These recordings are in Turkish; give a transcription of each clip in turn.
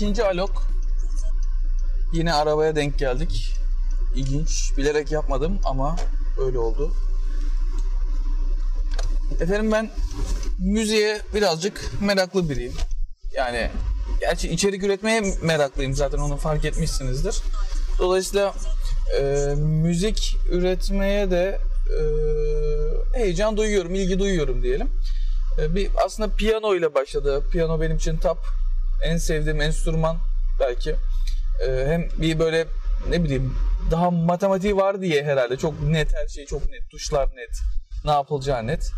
ikinci alok. Yine arabaya denk geldik. İlginç. Bilerek yapmadım ama öyle oldu. Efendim ben müziğe birazcık meraklı biriyim. Yani gerçi içerik üretmeye meraklıyım zaten onu fark etmişsinizdir. Dolayısıyla e, müzik üretmeye de e, heyecan duyuyorum, ilgi duyuyorum diyelim. E, bir aslında piyano ile başladı. Piyano benim için top en sevdiğim enstrüman belki. E, hem bir böyle ne bileyim daha matematiği var diye herhalde çok net her şey çok net, tuşlar net, ne yapılacağı net.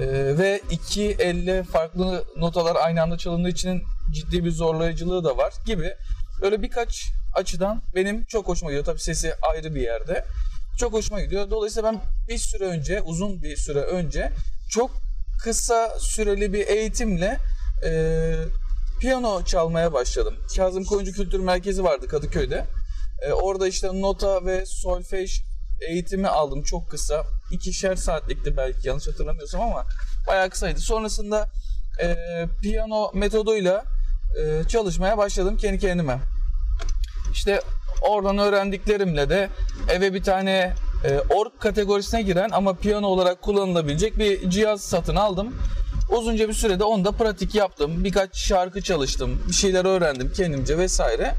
E, ve iki elle farklı notalar aynı anda çalındığı için ciddi bir zorlayıcılığı da var gibi. Böyle birkaç açıdan benim çok hoşuma gidiyor. Tabii sesi ayrı bir yerde. Çok hoşuma gidiyor. Dolayısıyla ben bir süre önce, uzun bir süre önce çok kısa süreli bir eğitimle e, piyano çalmaya başladım. Kazım Koyuncu Kültür Merkezi vardı Kadıköy'de. E, orada işte nota ve solfej eğitimi aldım çok kısa. İkişer saatlikti belki yanlış hatırlamıyorsam ama bayağı kısaydı. Sonrasında e, piyano metoduyla e, çalışmaya başladım kendi kendime. İşte oradan öğrendiklerimle de eve bir tane e, org kategorisine giren ama piyano olarak kullanılabilecek bir cihaz satın aldım. Uzunca bir sürede onda pratik yaptım. Birkaç şarkı çalıştım. Bir şeyler öğrendim kendimce vesaire.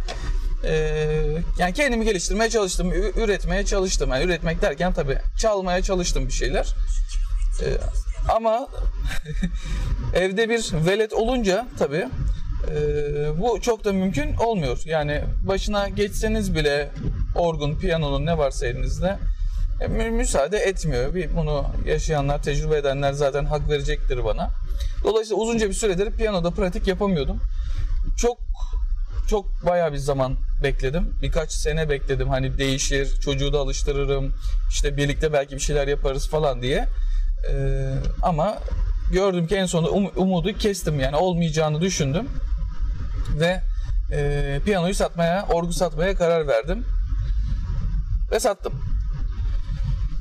Ee, yani kendimi geliştirmeye çalıştım. Üretmeye çalıştım. Yani üretmek derken tabii çalmaya çalıştım bir şeyler. Ee, ama evde bir velet olunca tabii e, bu çok da mümkün olmuyor. Yani başına geçseniz bile orgun, piyanonun ne varsa elinizde müsaade etmiyor. Bir bunu yaşayanlar, tecrübe edenler zaten hak verecektir bana. Dolayısıyla uzunca bir süredir piyanoda pratik yapamıyordum. Çok çok bayağı bir zaman bekledim. Birkaç sene bekledim. Hani değişir, çocuğu da alıştırırım. İşte birlikte belki bir şeyler yaparız falan diye. Ee, ama gördüm ki en sonunda um, umudu kestim yani olmayacağını düşündüm. Ve e, piyanoyu satmaya, orgu satmaya karar verdim. Ve sattım.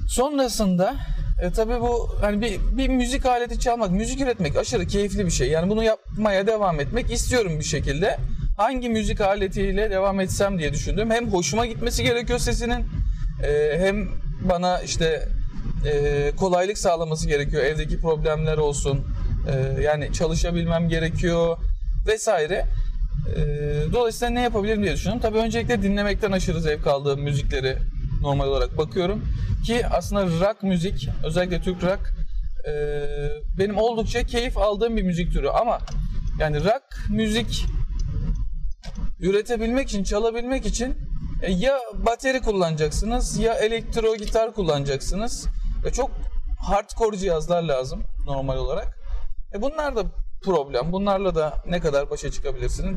Sonrasında e, tabii bu hani bir, bir müzik aleti çalmak, müzik üretmek aşırı keyifli bir şey. Yani bunu yapmaya devam etmek istiyorum bir şekilde. Hangi müzik aletiyle devam etsem diye düşündüm. Hem hoşuma gitmesi gerekiyor sesinin e, hem bana işte e, kolaylık sağlaması gerekiyor. Evdeki problemler olsun. E, yani çalışabilmem gerekiyor vesaire. E, dolayısıyla ne yapabilirim diye düşündüm. Tabii öncelikle dinlemekten aşırı zevk aldığım müzikleri normal olarak bakıyorum. Ki aslında rock müzik, özellikle Türk rock e, benim oldukça keyif aldığım bir müzik türü. Ama yani rock müzik üretebilmek için, çalabilmek için e, ya bateri kullanacaksınız ya elektro gitar kullanacaksınız. Ve çok hardcore cihazlar lazım normal olarak. E bunlar da problem. Bunlarla da ne kadar başa çıkabilirsiniz?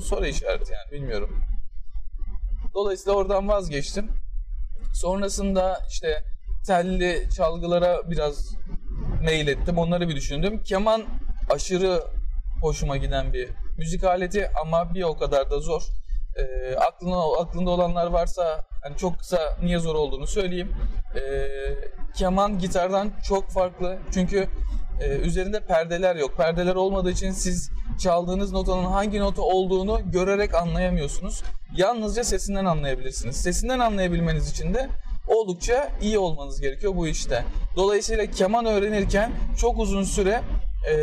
Soru işareti yani bilmiyorum. Dolayısıyla oradan vazgeçtim. Sonrasında işte telli çalgılara biraz mail ettim. Onları bir düşündüm. Keman aşırı hoşuma giden bir müzik aleti ama bir o kadar da zor. E, aklına, aklında olanlar varsa hani çok kısa niye zor olduğunu söyleyeyim. E, keman gitardan çok farklı. Çünkü e, üzerinde perdeler yok. Perdeler olmadığı için siz çaldığınız notanın hangi nota olduğunu görerek anlayamıyorsunuz. Yalnızca sesinden anlayabilirsiniz. Sesinden anlayabilmeniz için de oldukça iyi olmanız gerekiyor bu işte. Dolayısıyla keman öğrenirken çok uzun süre e,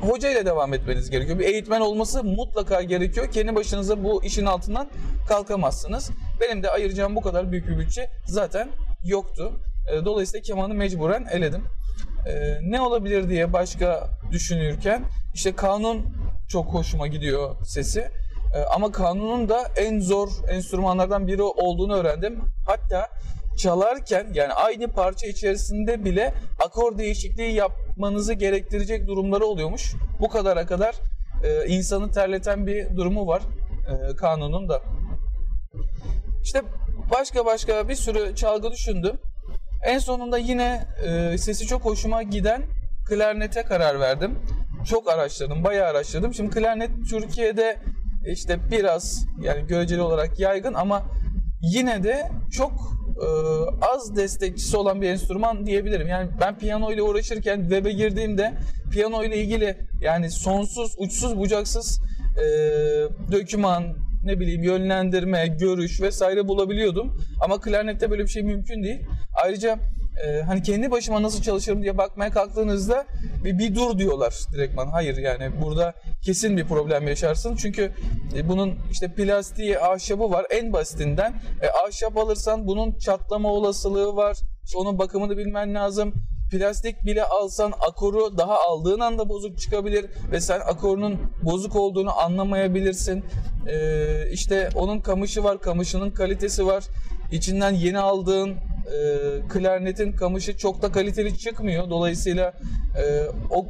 hoca ile devam etmeniz gerekiyor. Bir eğitmen olması mutlaka gerekiyor. Kendi başınıza bu işin altından kalkamazsınız. Benim de ayıracağım bu kadar büyük bir bütçe zaten yoktu. E, dolayısıyla kemanı mecburen eledim. E, ne olabilir diye başka düşünürken işte kanun çok hoşuma gidiyor sesi. E, ama kanunun da en zor enstrümanlardan biri olduğunu öğrendim. Hatta çalarken yani aynı parça içerisinde bile akor değişikliği yapmanızı gerektirecek durumları oluyormuş. Bu kadara kadar e, insanı terleten bir durumu var e, kanunun da. İşte başka başka bir sürü çalgı düşündüm. En sonunda yine e, sesi çok hoşuma giden klarnete karar verdim. Çok araştırdım, bayağı araştırdım. Şimdi klarnet Türkiye'de işte biraz yani göreceli olarak yaygın ama yine de çok e, az destekçisi olan bir enstrüman diyebilirim. Yani ben piyano ile uğraşırken web'e girdiğimde piyano ile ilgili yani sonsuz, uçsuz, bucaksız e, döküman, ne bileyim yönlendirme, görüş vesaire bulabiliyordum. Ama klarnette böyle bir şey mümkün değil. Ayrıca e, hani kendi başıma nasıl çalışırım diye bakmaya kalktığınızda bir, bir dur diyorlar direktman. Hayır yani burada kesin bir problem yaşarsın. Çünkü e, bunun işte plastiği, ahşabı var en basitinden. E, ahşap alırsan bunun çatlama olasılığı var. İşte onun bakımını bilmen lazım plastik bile alsan akoru daha aldığın anda bozuk çıkabilir ve sen akorunun bozuk olduğunu anlamayabilirsin. Ee, işte onun kamışı var, kamışının kalitesi var. İçinden yeni aldığın e, klarnetin kamışı çok da kaliteli çıkmıyor. Dolayısıyla e, o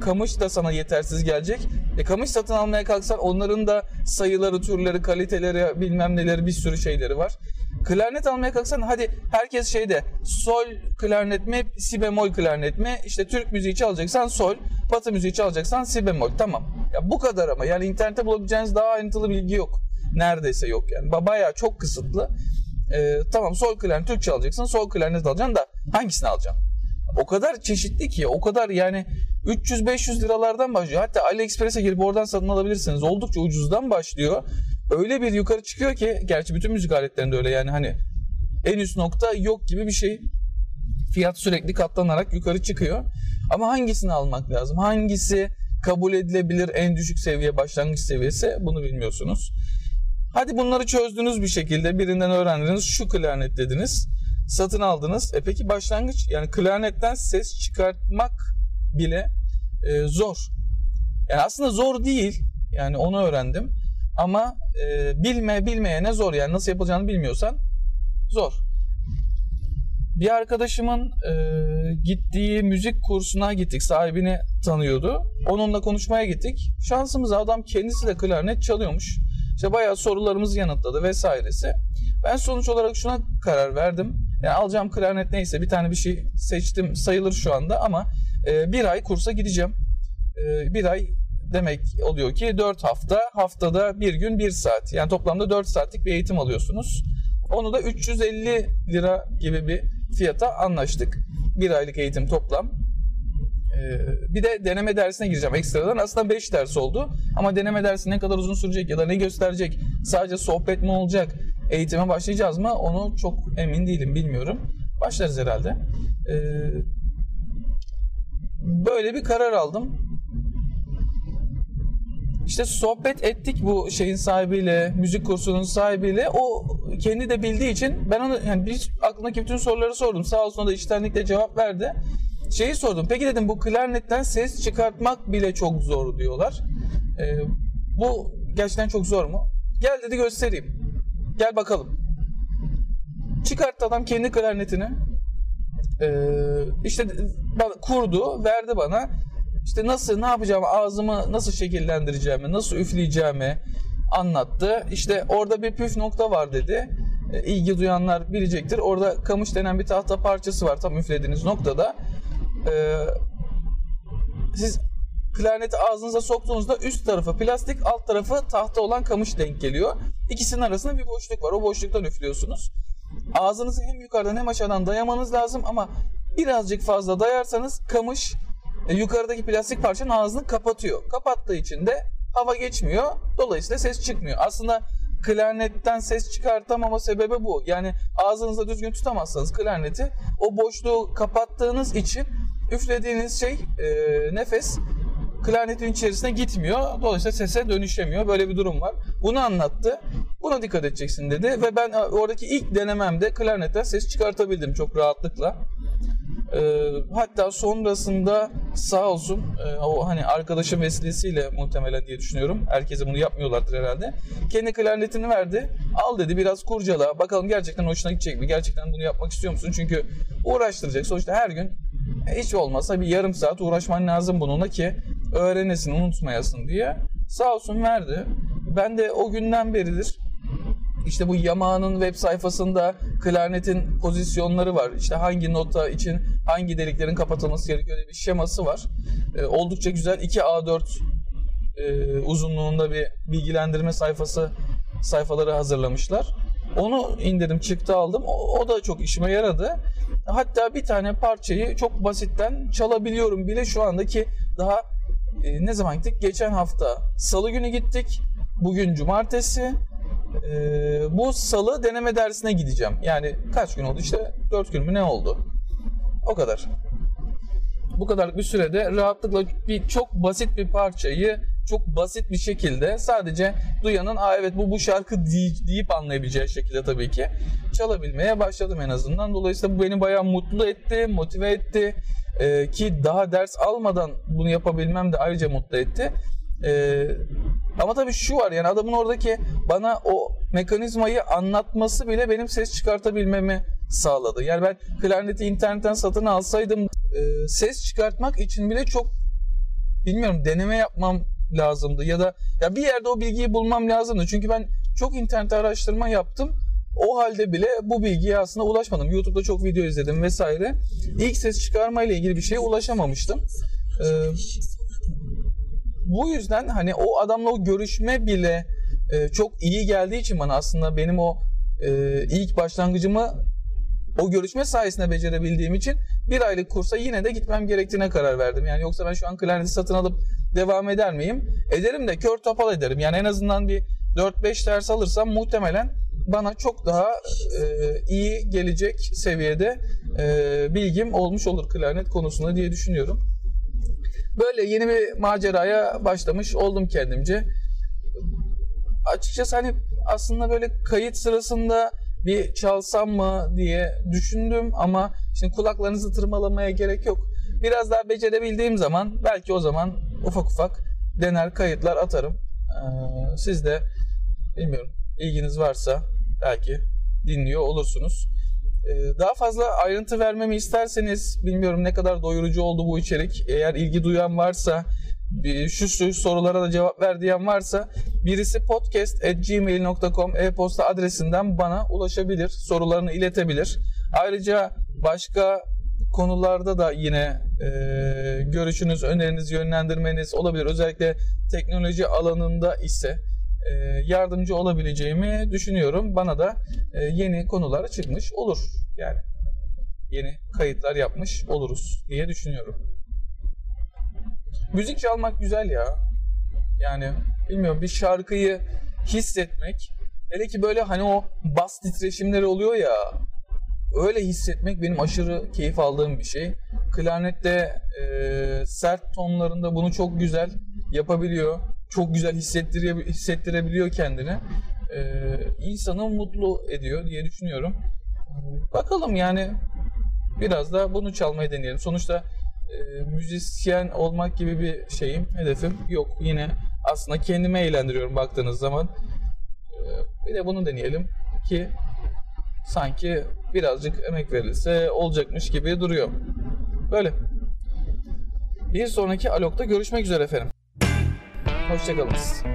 kamış da sana yetersiz gelecek. E kamış satın almaya kalksan onların da sayıları, türleri, kaliteleri, bilmem neleri bir sürü şeyleri var. Klarnet almaya kalksan hadi herkes şeyde sol klarnet mi si bemol klarnet mi işte Türk müziği çalacaksan sol batı müziği çalacaksan si bemol tamam. Ya bu kadar ama yani internette bulabileceğiniz daha ayrıntılı bilgi yok. Neredeyse yok yani bayağı çok kısıtlı. Ee, tamam sol klarnet Türkçe alacaksın sol klarnet alacaksın da hangisini alacaksın? O kadar çeşitli ki o kadar yani 300-500 liralardan başlıyor. Hatta AliExpress'e girip oradan satın alabilirsiniz. Oldukça ucuzdan başlıyor öyle bir yukarı çıkıyor ki gerçi bütün müzik aletlerinde öyle yani hani en üst nokta yok gibi bir şey. Fiyat sürekli katlanarak yukarı çıkıyor. Ama hangisini almak lazım? Hangisi kabul edilebilir en düşük seviye başlangıç seviyesi bunu bilmiyorsunuz. Hadi bunları çözdünüz bir şekilde birinden öğrendiniz şu klarnet dediniz satın aldınız. E peki başlangıç yani klarnetten ses çıkartmak bile e, zor. Yani aslında zor değil yani onu öğrendim. Ama e, bilme bilmeyene zor yani nasıl yapılacağını bilmiyorsan zor. Bir arkadaşımın e, gittiği müzik kursuna gittik. Sahibini tanıyordu. Onunla konuşmaya gittik. Şansımız adam kendisi de klarnet çalıyormuş. İşte bayağı sorularımızı yanıtladı vesairesi. Ben sonuç olarak şuna karar verdim. Yani alacağım klarnet neyse bir tane bir şey seçtim sayılır şu anda ama e, bir ay kursa gideceğim. E, bir ay demek oluyor ki 4 hafta, haftada bir gün 1 saat. Yani toplamda 4 saatlik bir eğitim alıyorsunuz. Onu da 350 lira gibi bir fiyata anlaştık. Bir aylık eğitim toplam. Ee, bir de deneme dersine gireceğim ekstradan. Aslında 5 ders oldu. Ama deneme dersi ne kadar uzun sürecek ya da ne gösterecek? Sadece sohbet mi olacak? Eğitime başlayacağız mı? Onu çok emin değilim, bilmiyorum. Başlarız herhalde. Ee, böyle bir karar aldım. İşte sohbet ettik bu şeyin sahibiyle, müzik kursunun sahibiyle. O kendi de bildiği için ben onu yani bir aklımdaki bütün soruları sordum. Sağ olsun o da içtenlikle cevap verdi. Şeyi sordum. Peki dedim bu klarnetten ses çıkartmak bile çok zor diyorlar. Ee, bu gerçekten çok zor mu? Gel dedi göstereyim. Gel bakalım. Çıkarttı adam kendi klarnetini. Ee, işte kurdu, verdi bana işte nasıl ne yapacağımı, ağzımı nasıl şekillendireceğimi, nasıl üfleyeceğimi anlattı. İşte orada bir püf nokta var dedi. E, ilgi duyanlar bilecektir. Orada kamış denen bir tahta parçası var tam üflediğiniz noktada. E, siz klarneti ağzınıza soktuğunuzda üst tarafı plastik, alt tarafı tahta olan kamış denk geliyor. İkisinin arasında bir boşluk var. O boşluktan üflüyorsunuz. Ağzınızı hem yukarıdan hem aşağıdan dayamanız lazım ama birazcık fazla dayarsanız kamış e, yukarıdaki plastik parçanın ağzını kapatıyor. Kapattığı için de hava geçmiyor. Dolayısıyla ses çıkmıyor. Aslında klarnetten ses çıkartamama sebebi bu. Yani ağzınızda düzgün tutamazsanız klarneti o boşluğu kapattığınız için üflediğiniz şey e, nefes klarnetin içerisine gitmiyor. Dolayısıyla sese dönüşemiyor. Böyle bir durum var. Bunu anlattı. Buna dikkat edeceksin dedi ve ben e, oradaki ilk denememde klarnetten ses çıkartabildim çok rahatlıkla. E, hatta sonrasında sağ olsun e, o hani arkadaşım vesilesiyle muhtemelen diye düşünüyorum. Herkese bunu yapmıyorlardır herhalde. Kendi klarnetini verdi. Al dedi biraz kurcala. Bakalım gerçekten hoşuna gidecek mi? Gerçekten bunu yapmak istiyor musun? Çünkü uğraştıracak. Sonuçta her gün hiç olmazsa bir yarım saat uğraşman lazım bununla ki öğrenesin, unutmayasın diye. Sağ olsun verdi. Ben de o günden beridir işte bu Yamaha'nın web sayfasında klarnetin pozisyonları var. İşte hangi nota için hangi deliklerin kapatılması gerekiyor diye bir şeması var. E, oldukça güzel 2 A4 e, uzunluğunda bir bilgilendirme sayfası sayfaları hazırlamışlar. Onu indirdim, çıktı aldım. O, o da çok işime yaradı. Hatta bir tane parçayı çok basitten çalabiliyorum bile şu andaki daha e, ne zaman gittik? Geçen hafta salı günü gittik. Bugün cumartesi. E, bu salı deneme dersine gideceğim. Yani kaç gün oldu? İşte 4 gün mü ne oldu? O kadar. Bu kadar bir sürede rahatlıkla bir çok basit bir parçayı çok basit bir şekilde sadece duyanın Aa evet bu bu şarkı deyip anlayabileceği şekilde tabii ki çalabilmeye başladım en azından. Dolayısıyla bu beni bayağı mutlu etti, motive etti. Ee, ki daha ders almadan bunu yapabilmem de ayrıca mutlu etti. Ee, ama tabii şu var yani adamın oradaki bana o mekanizmayı anlatması bile benim ses çıkartabilmemi sağladı. Yani ben klarneti internetten satın alsaydım e, ses çıkartmak için bile çok bilmiyorum deneme yapmam lazımdı ya da ya bir yerde o bilgiyi bulmam lazımdı. Çünkü ben çok internet araştırma yaptım. O halde bile bu bilgiye aslında ulaşmadım. YouTube'da çok video izledim vesaire. İlk ses çıkarma ile ilgili bir şeye ulaşamamıştım. Ee, bu yüzden hani o adamla o görüşme bile e, çok iyi geldiği için bana aslında benim o e, ilk başlangıcımı o görüşme sayesinde becerebildiğim için bir aylık kursa yine de gitmem gerektiğine karar verdim. Yani yoksa ben şu an klarneti satın alıp devam eder miyim? Ederim de kör topal ederim. Yani en azından bir 4-5 ders alırsam muhtemelen bana çok daha e, iyi gelecek seviyede e, bilgim olmuş olur klarnet konusunda diye düşünüyorum. Böyle yeni bir maceraya başlamış oldum kendimce. Açıkçası hani aslında böyle kayıt sırasında bir çalsam mı diye düşündüm ama şimdi kulaklarınızı tırmalamaya gerek yok. Biraz daha becerebildiğim zaman belki o zaman ufak ufak dener kayıtlar atarım. Ee, siz de bilmiyorum ilginiz varsa belki dinliyor olursunuz. Ee, daha fazla ayrıntı vermemi isterseniz bilmiyorum ne kadar doyurucu oldu bu içerik. Eğer ilgi duyan varsa şu, şu sorulara da cevap ver diyen varsa birisi podcast.gmail.com e-posta adresinden bana ulaşabilir, sorularını iletebilir. Ayrıca başka konularda da yine e, görüşünüz, öneriniz, yönlendirmeniz olabilir. Özellikle teknoloji alanında ise e, yardımcı olabileceğimi düşünüyorum. Bana da e, yeni konular çıkmış olur. Yani yeni kayıtlar yapmış oluruz diye düşünüyorum. Müzik çalmak güzel ya. Yani bilmiyorum bir şarkıyı hissetmek. Hele ki böyle hani o bas titreşimleri oluyor ya. Öyle hissetmek benim aşırı keyif aldığım bir şey. Klarnette e, sert tonlarında bunu çok güzel yapabiliyor. Çok güzel hissettire, hissettirebiliyor kendini. E, insanı mutlu ediyor diye düşünüyorum. Bakalım yani biraz da bunu çalmayı deneyelim. Sonuçta e, müzisyen olmak gibi bir şeyim, hedefim yok. Yine aslında kendimi eğlendiriyorum baktığınız zaman. E, bir de bunu deneyelim ki sanki birazcık emek verilse olacakmış gibi duruyor. Böyle. Bir sonraki Alok'ta görüşmek üzere efendim. Hoşçakalınız.